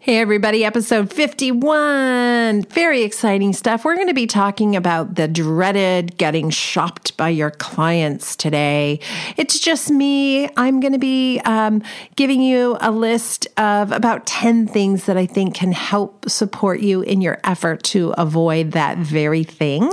Hey, everybody, episode 51. Very exciting stuff. We're going to be talking about the dreaded getting shopped by your clients today. It's just me. I'm going to be um, giving you a list of about 10 things that I think can help support you in your effort to avoid that very thing.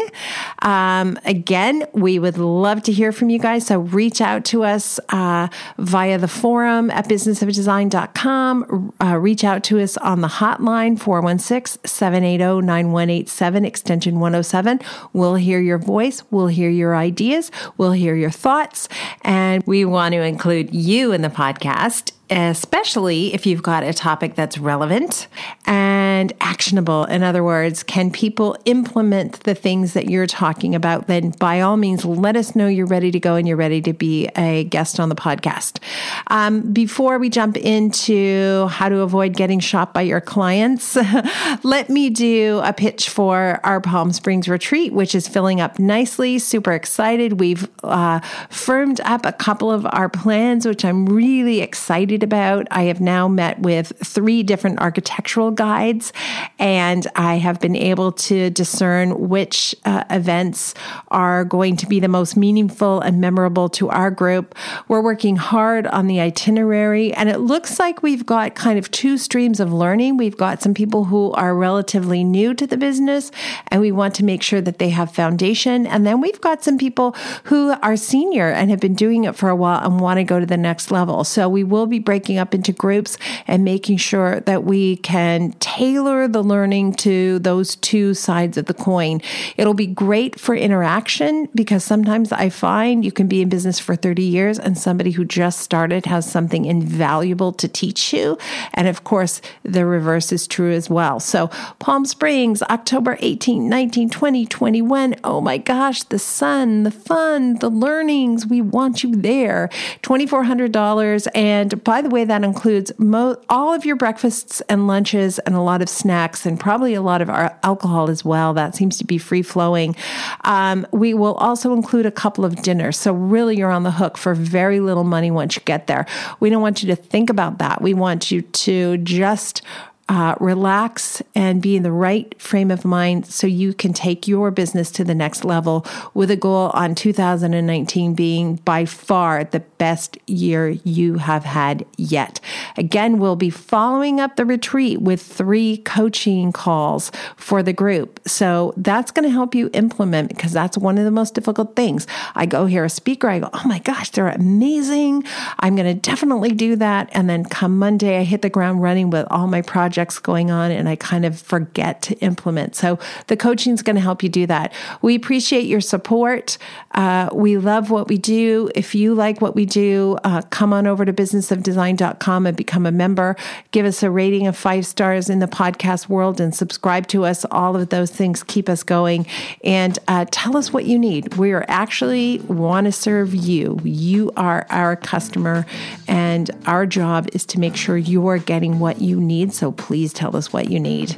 Um, again, we would love to hear from you guys. So reach out to us uh, via the forum at businessofdesign.com. Uh, reach out to us on the hotline 416 780 9187, extension 107. We'll hear your voice, we'll hear your ideas, we'll hear your thoughts, and we want to include you in the podcast especially if you've got a topic that's relevant and actionable. In other words, can people implement the things that you're talking about? Then, by all means, let us know you're ready to go and you're ready to be a guest on the podcast. Um, before we jump into how to avoid getting shot by your clients, let me do a pitch for our Palm Springs retreat, which is filling up nicely. Super excited. We've uh, firmed up a couple of our plans, which I'm really excited excited about. I have now met with three different architectural guides, and I have been able to discern which uh, events are going to be the most meaningful and memorable to our group. We're working hard on the itinerary, and it looks like we've got kind of two streams of learning. We've got some people who are relatively new to the business, and we want to make sure that they have foundation. And then we've got some people who are senior and have been doing it for a while and want to go to the next level. So we will be breaking up into groups and making sure that we can tailor the learning to those two sides of the coin. It'll be great for interaction because sometimes I find you can be in business for 30 years and somebody who just started has something invaluable to teach you. And of course, the reverse is true as well. So, Palm Springs, October 18, 19, 20, 21. Oh my gosh, the sun, the fun, the learnings. We want you there. $2,400. And by by the way, that includes mo- all of your breakfasts and lunches and a lot of snacks and probably a lot of alcohol as well. That seems to be free flowing. Um, we will also include a couple of dinners. So, really, you're on the hook for very little money once you get there. We don't want you to think about that. We want you to just uh, relax and be in the right frame of mind so you can take your business to the next level with a goal on 2019 being by far the best year you have had yet. Again, we'll be following up the retreat with three coaching calls for the group. So that's going to help you implement because that's one of the most difficult things. I go hear a speaker, I go, oh my gosh, they're amazing. I'm going to definitely do that. And then come Monday, I hit the ground running with all my projects projects going on and I kind of forget to implement. So the coaching is going to help you do that. We appreciate your support. Uh, we love what we do. If you like what we do, uh, come on over to businessofdesign.com and become a member. Give us a rating of five stars in the podcast world and subscribe to us. All of those things keep us going. And uh, tell us what you need. We are actually want to serve you. You are our customer, and our job is to make sure you are getting what you need. So please tell us what you need.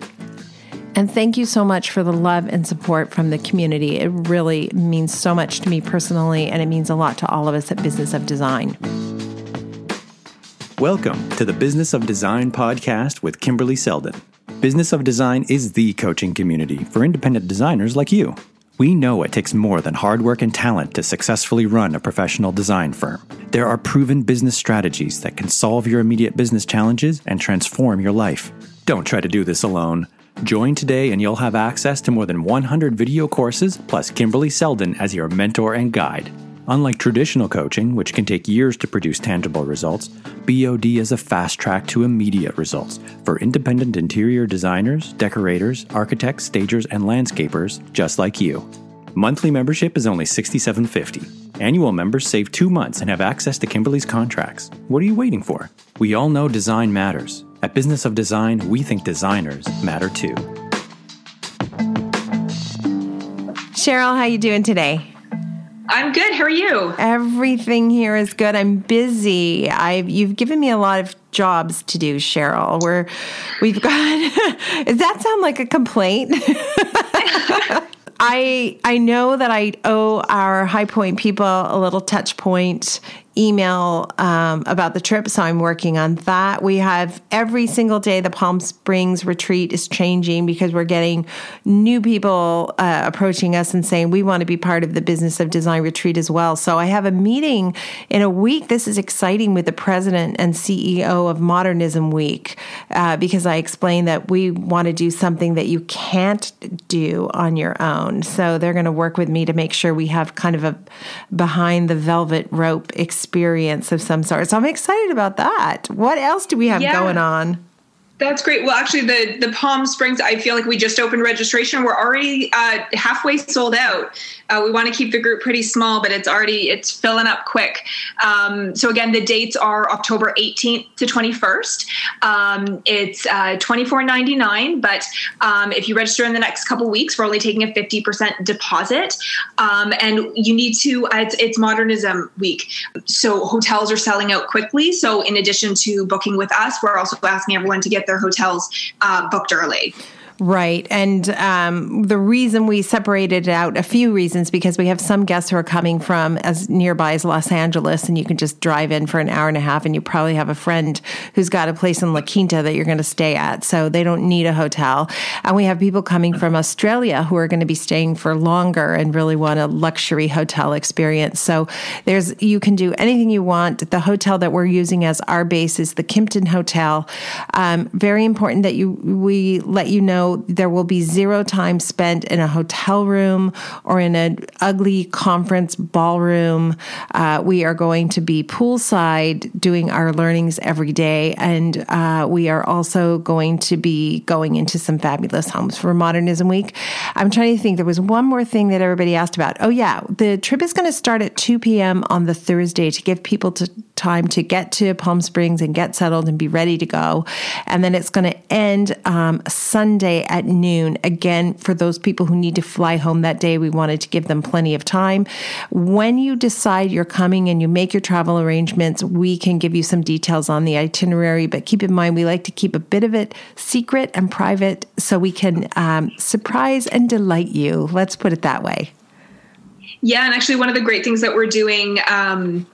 And thank you so much for the love and support from the community. It really means so much to me personally, and it means a lot to all of us at Business of Design. Welcome to the Business of Design podcast with Kimberly Seldon. Business of Design is the coaching community for independent designers like you. We know it takes more than hard work and talent to successfully run a professional design firm. There are proven business strategies that can solve your immediate business challenges and transform your life. Don't try to do this alone. Join today and you'll have access to more than 100 video courses plus Kimberly Seldon as your mentor and guide. Unlike traditional coaching, which can take years to produce tangible results, BOD is a fast track to immediate results for independent interior designers, decorators, architects, stagers, and landscapers just like you. Monthly membership is only $67.50. Annual members save two months and have access to Kimberly's contracts. What are you waiting for? We all know design matters. At Business of Design, we think designers matter too. Cheryl, how you doing today? I'm good. How are you? Everything here is good. I'm busy. I've you've given me a lot of jobs to do, Cheryl. We're we've got does that sound like a complaint? I I know that I owe our High Point people a little touch point email um, about the trip, so I'm working on that. We have every single day the Palm Springs retreat is changing because we're getting new people uh, approaching us and saying we want to be part of the business of design retreat as well. So I have a meeting in a week. This is exciting with the president and CEO of Modernism Week uh, because I explained that we want to do something that you can't do on your own. So they're going to work with me to make sure we have kind of a behind the velvet rope experience experience of some sort. So I'm excited about that. What else do we have yeah. going on? That's great. Well, actually, the the Palm Springs, I feel like we just opened registration. We're already uh, halfway sold out. Uh, we want to keep the group pretty small, but it's already it's filling up quick. Um, so again, the dates are October 18th to 21st. Um, it's uh, 24.99, but um, if you register in the next couple weeks, we're only taking a 50% deposit, um, and you need to. Uh, it's, it's Modernism Week, so hotels are selling out quickly. So in addition to booking with us, we're also asking everyone to get their hotels uh, booked early. Right. And um, the reason we separated out, a few reasons, because we have some guests who are coming from as nearby as Los Angeles, and you can just drive in for an hour and a half, and you probably have a friend who's got a place in La Quinta that you're going to stay at. So they don't need a hotel. And we have people coming from Australia who are going to be staying for longer and really want a luxury hotel experience. So there's, you can do anything you want. The hotel that we're using as our base is the Kimpton Hotel. Um, very important that you, we let you know there will be zero time spent in a hotel room or in an ugly conference ballroom. Uh, we are going to be poolside doing our learnings every day. And uh, we are also going to be going into some fabulous homes for Modernism Week. I'm trying to think, there was one more thing that everybody asked about. Oh, yeah, the trip is going to start at 2 p.m. on the Thursday to give people to, time to get to Palm Springs and get settled and be ready to go. And then it's going to end um, Sunday at noon. Again, for those people who need to fly home that day, we wanted to give them plenty of time. When you decide you're coming and you make your travel arrangements, we can give you some details on the itinerary. But keep in mind, we like to keep a bit of it secret and private so we can um, surprise and delight you. Let's put it that way. Yeah, and actually, one of the great things that we're doing um,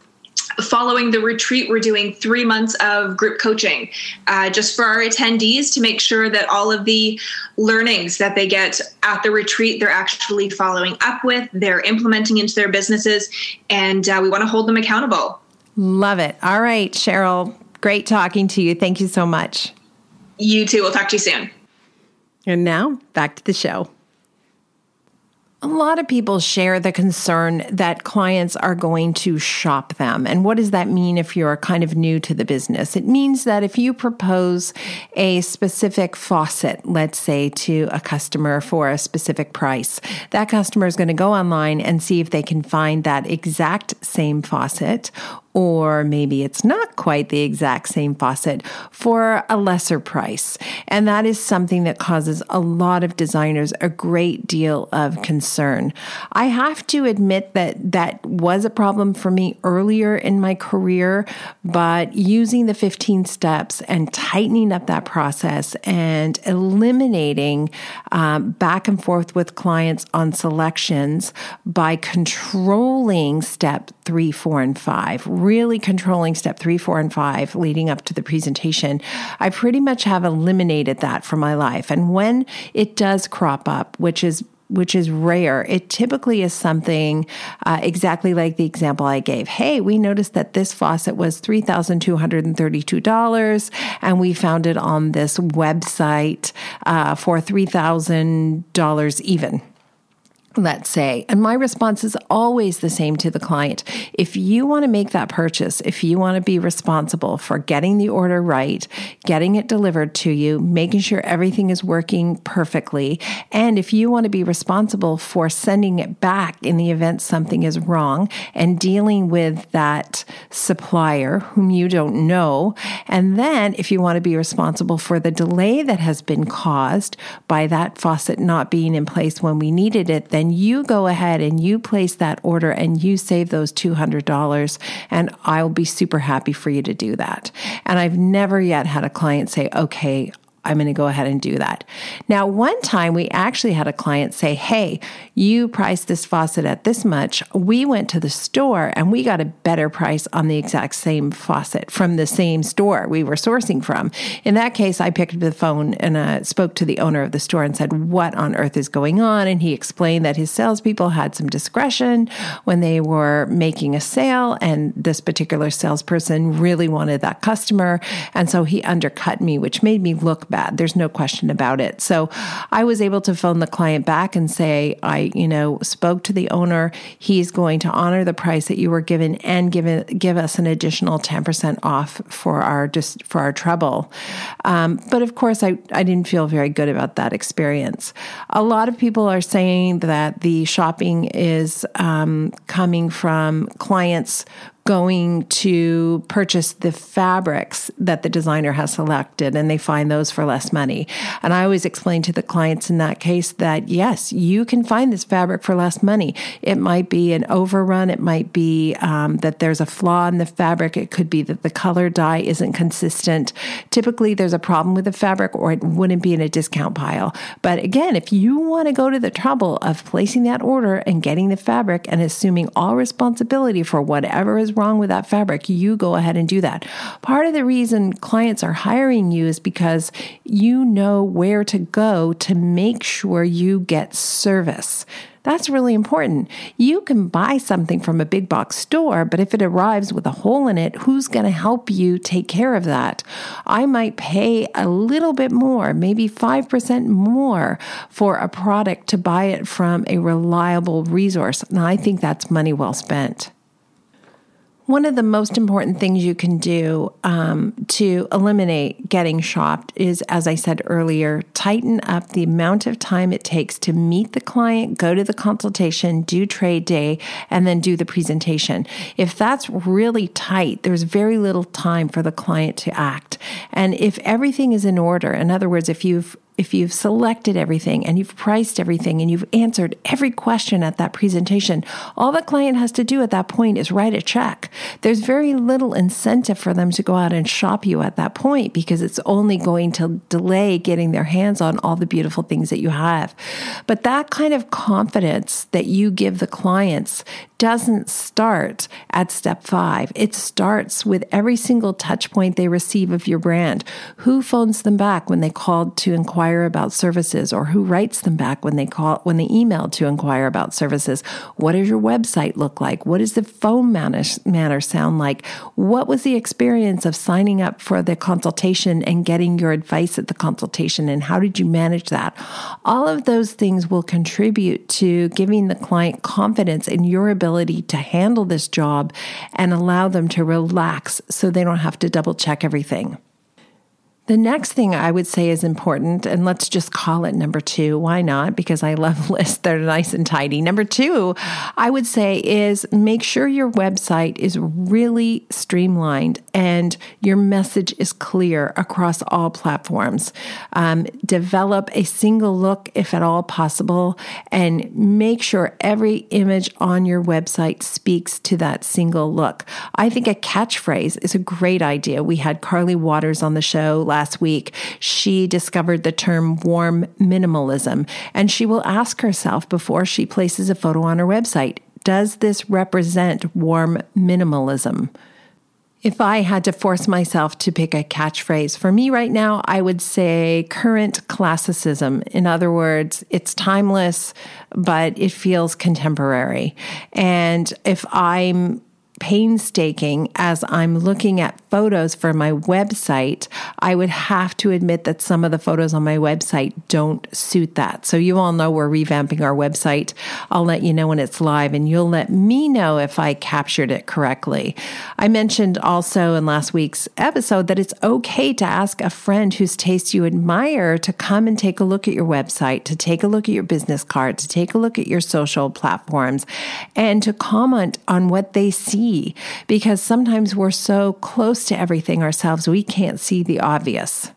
following the retreat, we're doing three months of group coaching uh, just for our attendees to make sure that all of the learnings that they get at the retreat, they're actually following up with, they're implementing into their businesses, and uh, we want to hold them accountable. Love it. All right, Cheryl, great talking to you. Thank you so much. You too. We'll talk to you soon. And now back to the show. A lot of people share the concern that clients are going to shop them. And what does that mean if you're kind of new to the business? It means that if you propose a specific faucet, let's say to a customer for a specific price, that customer is going to go online and see if they can find that exact same faucet or maybe it's not quite the exact same faucet for a lesser price. And that is something that causes a lot of designers a great deal of concern. I have to admit that that was a problem for me earlier in my career, but using the 15 steps and tightening up that process and eliminating um, back and forth with clients on selections by controlling step three, four, and five really controlling step three, four, and five leading up to the presentation, I pretty much have eliminated that from my life. And when it does crop up, which is which is rare. It typically is something uh, exactly like the example I gave. Hey, we noticed that this faucet was $3,232 and we found it on this website uh, for $3,000 even let's say. And my response is always the same to the client. If you want to make that purchase, if you want to be responsible for getting the order right, getting it delivered to you, making sure everything is working perfectly, and if you want to be responsible for sending it back in the event something is wrong and dealing with that supplier whom you don't know, and then if you want to be responsible for the delay that has been caused by that faucet not being in place when we needed it, then and you go ahead and you place that order and you save those $200 and I'll be super happy for you to do that. And I've never yet had a client say, okay, I'm going to go ahead and do that. Now, one time we actually had a client say, Hey, you priced this faucet at this much. We went to the store and we got a better price on the exact same faucet from the same store we were sourcing from. In that case, I picked up the phone and uh, spoke to the owner of the store and said, What on earth is going on? And he explained that his salespeople had some discretion when they were making a sale, and this particular salesperson really wanted that customer. And so he undercut me, which made me look bad. There's no question about it. So I was able to phone the client back and say, I, you know, spoke to the owner. He's going to honor the price that you were given and give it, give us an additional 10% off for our just for our trouble. Um, but of course, I, I didn't feel very good about that experience. A lot of people are saying that the shopping is um, coming from clients going to purchase the fabrics that the designer has selected and they find those for less money. And I always explain to the clients in that case that yes, you can find this fabric for less money. It might be an overrun, it might be um, that there's a flaw in the fabric, it could be that the color dye isn't consistent. Typically, there's a problem with the fabric or it wouldn't be in a discount pile. But again, if you want to go to the trouble of placing that order and getting the fabric and assuming all responsibility for whatever wrong with that fabric, you go ahead and do that. Part of the reason clients are hiring you is because you know where to go to make sure you get service. That's really important. You can buy something from a big box store, but if it arrives with a hole in it, who's going to help you take care of that? I might pay a little bit more, maybe 5% more for a product to buy it from a reliable resource. And I think that's money well spent. One of the most important things you can do um, to eliminate getting shopped is, as I said earlier, tighten up the amount of time it takes to meet the client, go to the consultation, do trade day, and then do the presentation. If that's really tight, there's very little time for the client to act. And if everything is in order, in other words, if you've if you've selected everything and you've priced everything and you've answered every question at that presentation, all the client has to do at that point is write a check. There's very little incentive for them to go out and shop you at that point because it's only going to delay getting their hands on all the beautiful things that you have. But that kind of confidence that you give the clients doesn't start at step five. It starts with every single touch point they receive of your brand. Who phones them back when they called to inquire about services or who writes them back when they call, when they email to inquire about services? What does your website look like? What does the phone manner, manner sound like? What was the experience of signing up for the consultation and getting your advice at the consultation? And how did you manage that? All of those things will contribute to giving the client confidence in your ability ability to handle this job and allow them to relax so they don't have to double check everything. The next thing I would say is important, and let's just call it number two. Why not? Because I love lists that are nice and tidy. Number two, I would say is make sure your website is really streamlined and your message is clear across all platforms. Um, develop a single look if at all possible, and make sure every image on your website speaks to that single look. I think a catchphrase is a great idea. We had Carly Waters on the show last week, she discovered the term warm minimalism, and she will ask herself before she places a photo on her website Does this represent warm minimalism? If I had to force myself to pick a catchphrase for me right now, I would say current classicism. In other words, it's timeless, but it feels contemporary. And if I'm painstaking as I'm looking at photos for my website, I would have to admit that some of the photos on my website don't suit that. So, you all know we're revamping our website. I'll let you know when it's live and you'll let me know if I captured it correctly. I mentioned also in last week's episode that it's okay to ask a friend whose taste you admire to come and take a look at your website, to take a look at your business card, to take a look at your social platforms, and to comment on what they see because sometimes we're so close to everything ourselves, we can't see the obvious.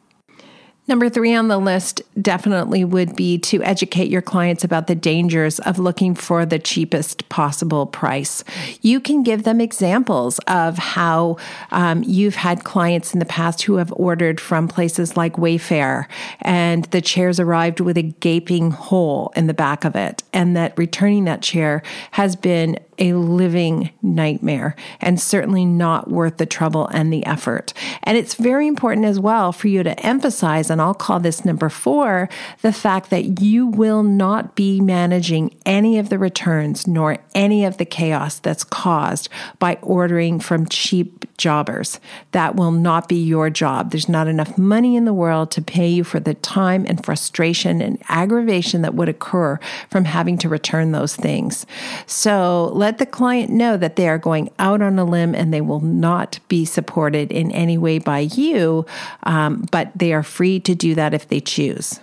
Number three on the list definitely would be to educate your clients about the dangers of looking for the cheapest possible price. You can give them examples of how um, you've had clients in the past who have ordered from places like Wayfair and the chairs arrived with a gaping hole in the back of it, and that returning that chair has been a living nightmare and certainly not worth the trouble and the effort. And it's very important as well for you to emphasize, and I'll call this number four, the fact that you will not be managing any of the returns nor any of the chaos that's caused by ordering from cheap jobbers. That will not be your job. There's not enough money in the world to pay you for the time and frustration and aggravation that would occur from having to return those things. So let the client know that they are going out on a limb and they will not be supported in any way by you, um, but they are free to do that if they choose.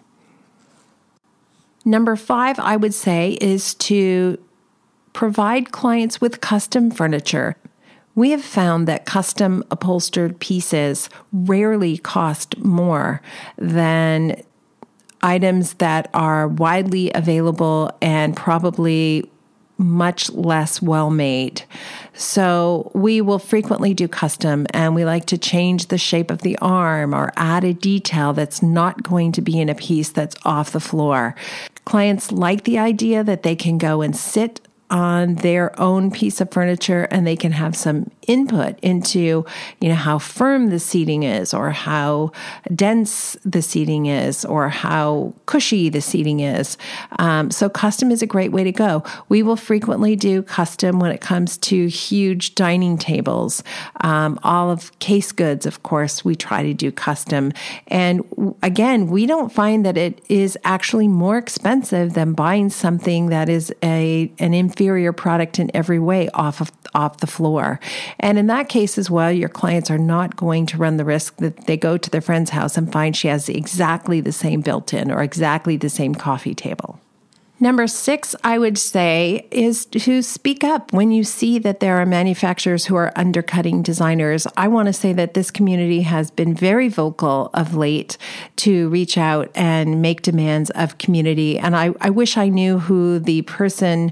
Number five, I would say, is to provide clients with custom furniture. We have found that custom upholstered pieces rarely cost more than items that are widely available and probably much less well made. So we will frequently do custom and we like to change the shape of the arm or add a detail that's not going to be in a piece that's off the floor. Clients like the idea that they can go and sit on their own piece of furniture and they can have some input into you know how firm the seating is or how dense the seating is or how cushy the seating is. Um, so custom is a great way to go. We will frequently do custom when it comes to huge dining tables. Um, all of case goods of course we try to do custom. And again we don't find that it is actually more expensive than buying something that is a an inferior product in every way off of off the floor. And in that case as well, your clients are not going to run the risk that they go to their friend's house and find she has exactly the same built in or exactly the same coffee table. Number six, I would say, is to speak up when you see that there are manufacturers who are undercutting designers. I want to say that this community has been very vocal of late to reach out and make demands of community. And I, I wish I knew who the person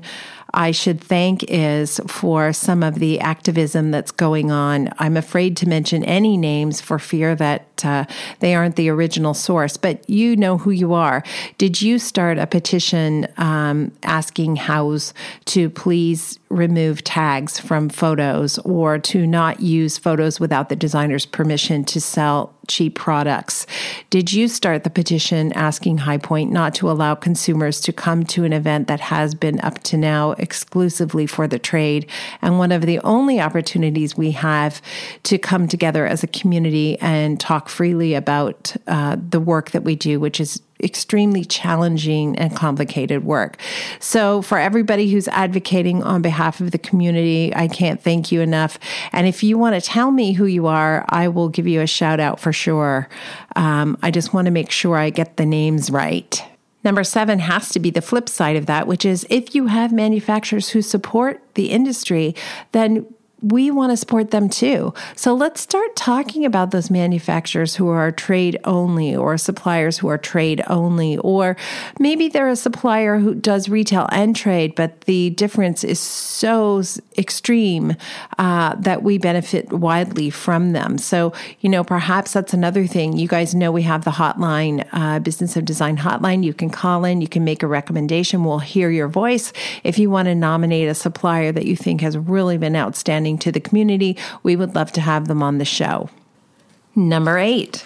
I should thank is for some of the activism that's going on. I'm afraid to mention any names for fear that uh, they aren't the original source, but you know who you are. Did you start a petition um, asking Houzz to please remove tags from photos or to not use photos without the designer's permission to sell cheap products. Did you start the petition asking High Point not to allow consumers to come to an event that has been up to now exclusively for the trade and one of the only opportunities we have to come together as a community and talk freely about uh, the work that we do, which is extremely challenging and complicated work. So, for everybody who's advocating on behalf of the community, I can't thank you enough. And if you want to tell me who you are, I will give you a shout out for sure. Um, I just want to make sure I get the names right. Number seven has to be the flip side of that, which is if you have manufacturers who support the industry, then we want to support them too. So let's start talking about those manufacturers who are trade only or suppliers who are trade only, or maybe they're a supplier who does retail and trade, but the difference is so extreme uh, that we benefit widely from them. So, you know, perhaps that's another thing. You guys know we have the hotline, uh, Business of Design hotline. You can call in, you can make a recommendation. We'll hear your voice. If you want to nominate a supplier that you think has really been outstanding, to the community, we would love to have them on the show. Number eight,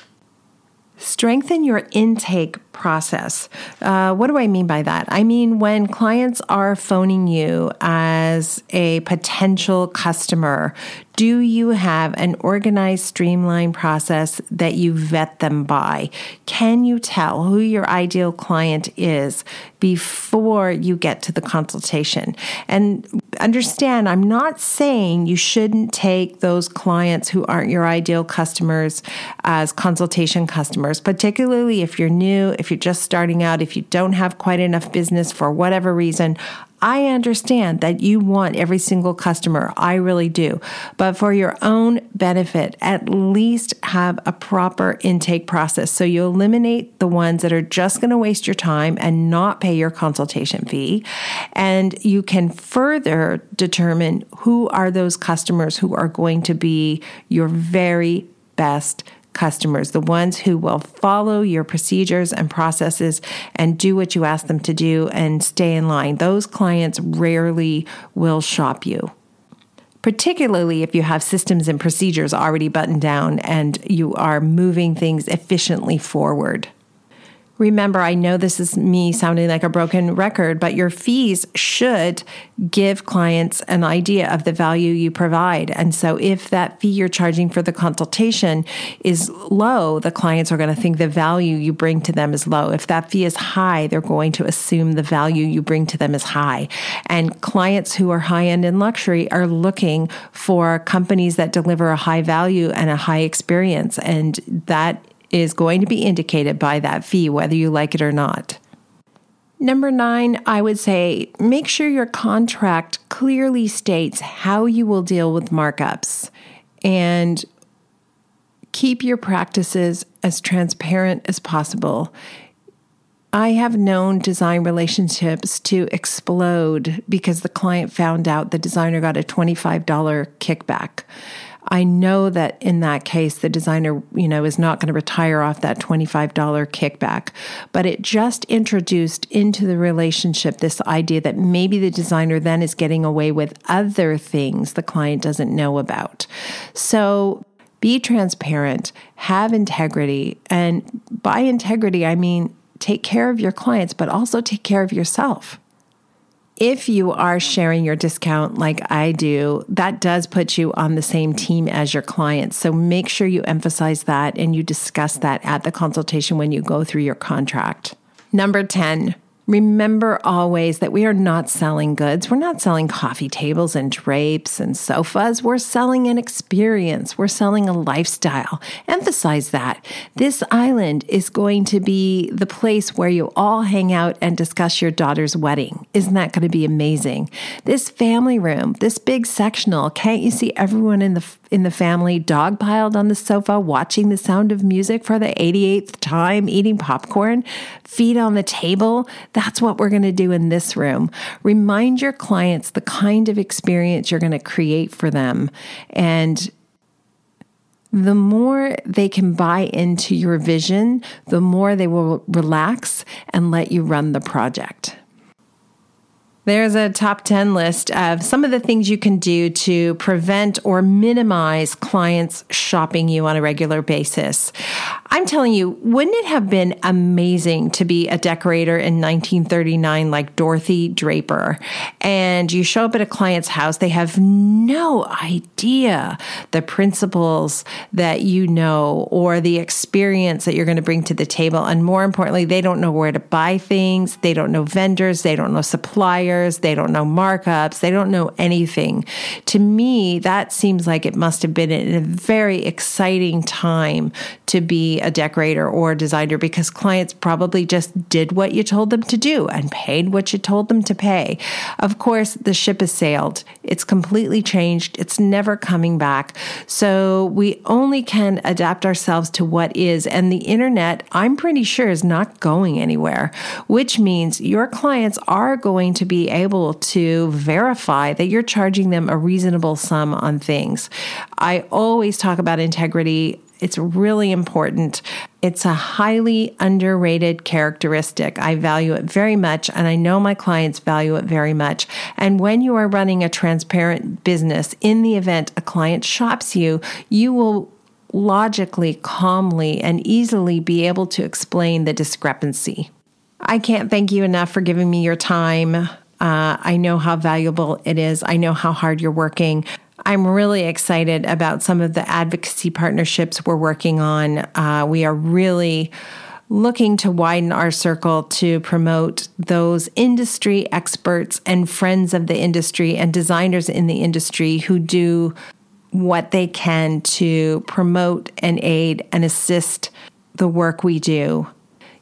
strengthen your intake process. Uh, what do I mean by that? I mean, when clients are phoning you as a potential customer, do you have an organized, streamlined process that you vet them by? Can you tell who your ideal client is before you get to the consultation? And understand, I'm not saying you shouldn't take those clients who aren't your ideal customers as consultation customers, particularly if you're new, if you're just starting out, if you don't have quite enough business for whatever reason. I understand that you want every single customer. I really do. But for your own benefit, at least have a proper intake process. So you eliminate the ones that are just going to waste your time and not pay your consultation fee. And you can further determine who are those customers who are going to be your very best customers, the ones who will follow your procedures and processes and do what you ask them to do and stay in line. Those clients rarely will shop you. Particularly if you have systems and procedures already buttoned down and you are moving things efficiently forward. Remember, I know this is me sounding like a broken record, but your fees should give clients an idea of the value you provide. And so, if that fee you're charging for the consultation is low, the clients are going to think the value you bring to them is low. If that fee is high, they're going to assume the value you bring to them is high. And clients who are high end in luxury are looking for companies that deliver a high value and a high experience. And that is going to be indicated by that fee, whether you like it or not. Number nine, I would say make sure your contract clearly states how you will deal with markups and keep your practices as transparent as possible. I have known design relationships to explode because the client found out the designer got a $25 kickback. I know that in that case, the designer, you know, is not going to retire off that $25 kickback, but it just introduced into the relationship this idea that maybe the designer then is getting away with other things the client doesn't know about. So be transparent, have integrity. And by integrity, I mean take care of your clients, but also take care of yourself if you are sharing your discount like I do, that does put you on the same team as your clients. So make sure you emphasize that and you discuss that at the consultation when you go through your contract. Number 10, Remember always that we are not selling goods. We're not selling coffee tables and drapes and sofas. We're selling an experience. We're selling a lifestyle. Emphasize that. This island is going to be the place where you all hang out and discuss your daughter's wedding. Isn't that going to be amazing? This family room, this big sectional, can't you see everyone in the in the family dog piled on the sofa watching the sound of music for the 88th time, eating popcorn, feet on the table. That's what we're going to do in this room. Remind your clients the kind of experience you're going to create for them. And the more they can buy into your vision, the more they will relax and let you run the project. There's a top 10 list of some of the things you can do to prevent or minimize clients shopping you on a regular basis. I'm telling you, wouldn't it have been amazing to be a decorator in 1939 like Dorothy Draper? And you show up at a client's house, they have no idea the principles that you know or the experience that you're going to bring to the table. And more importantly, they don't know where to buy things, they don't know vendors, they don't know suppliers they don't know markups, they don't know anything. To me, that seems like it must have been a very exciting time to be a decorator or a designer because clients probably just did what you told them to do and paid what you told them to pay. Of course, the ship has sailed. It's completely changed. It's never coming back. So we only can adapt ourselves to what is. And the internet, I'm pretty sure, is not going anywhere, which means your clients are going to able to verify that you're charging them a reasonable sum on things. I always talk about integrity. It's really important. It's a highly underrated characteristic. I value it very much, and I know my clients value it very much. And when you are running a transparent business, in the event a client shops you, you will logically, calmly, and easily be able to explain the discrepancy. I can't thank you enough for giving me your time. Uh, I know how valuable it is. I know how hard you're working. I'm really excited about some of the advocacy partnerships we're working on. Uh, we are really looking to widen our circle to promote those industry experts and friends of the industry and designers in the industry who do what they can to promote and aid and assist the work we do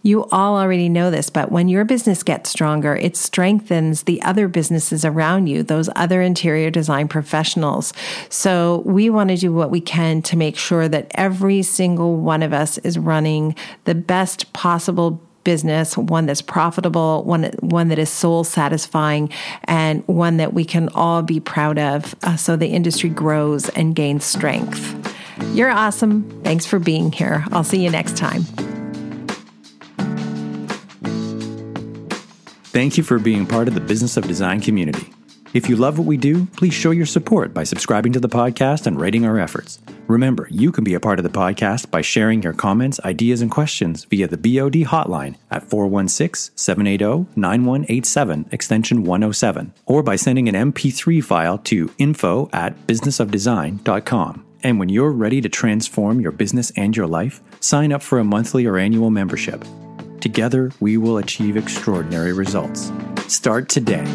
You all already know this, but when your business gets stronger, it strengthens the other businesses around you, those other interior design professionals. So we want to do what we can to make sure that every single one of us is running the best possible business, one that's profitable, one one that is soul satisfying, and one that we can all be proud of, uh, so the industry grows and gains strength. You're awesome. Thanks for being here. I'll see you next time. Thank you for being part of the Business of Design community. If you love what we do, please show your support by subscribing to the podcast and rating our efforts. Remember, you can be a part of the podcast by sharing your comments, ideas, and questions via the BOD hotline at 416 780 9187, extension 107, or by sending an MP3 file to info at businessofdesign.com. And when you're ready to transform your business and your life, sign up for a monthly or annual membership. Together, we will achieve extraordinary results. Start today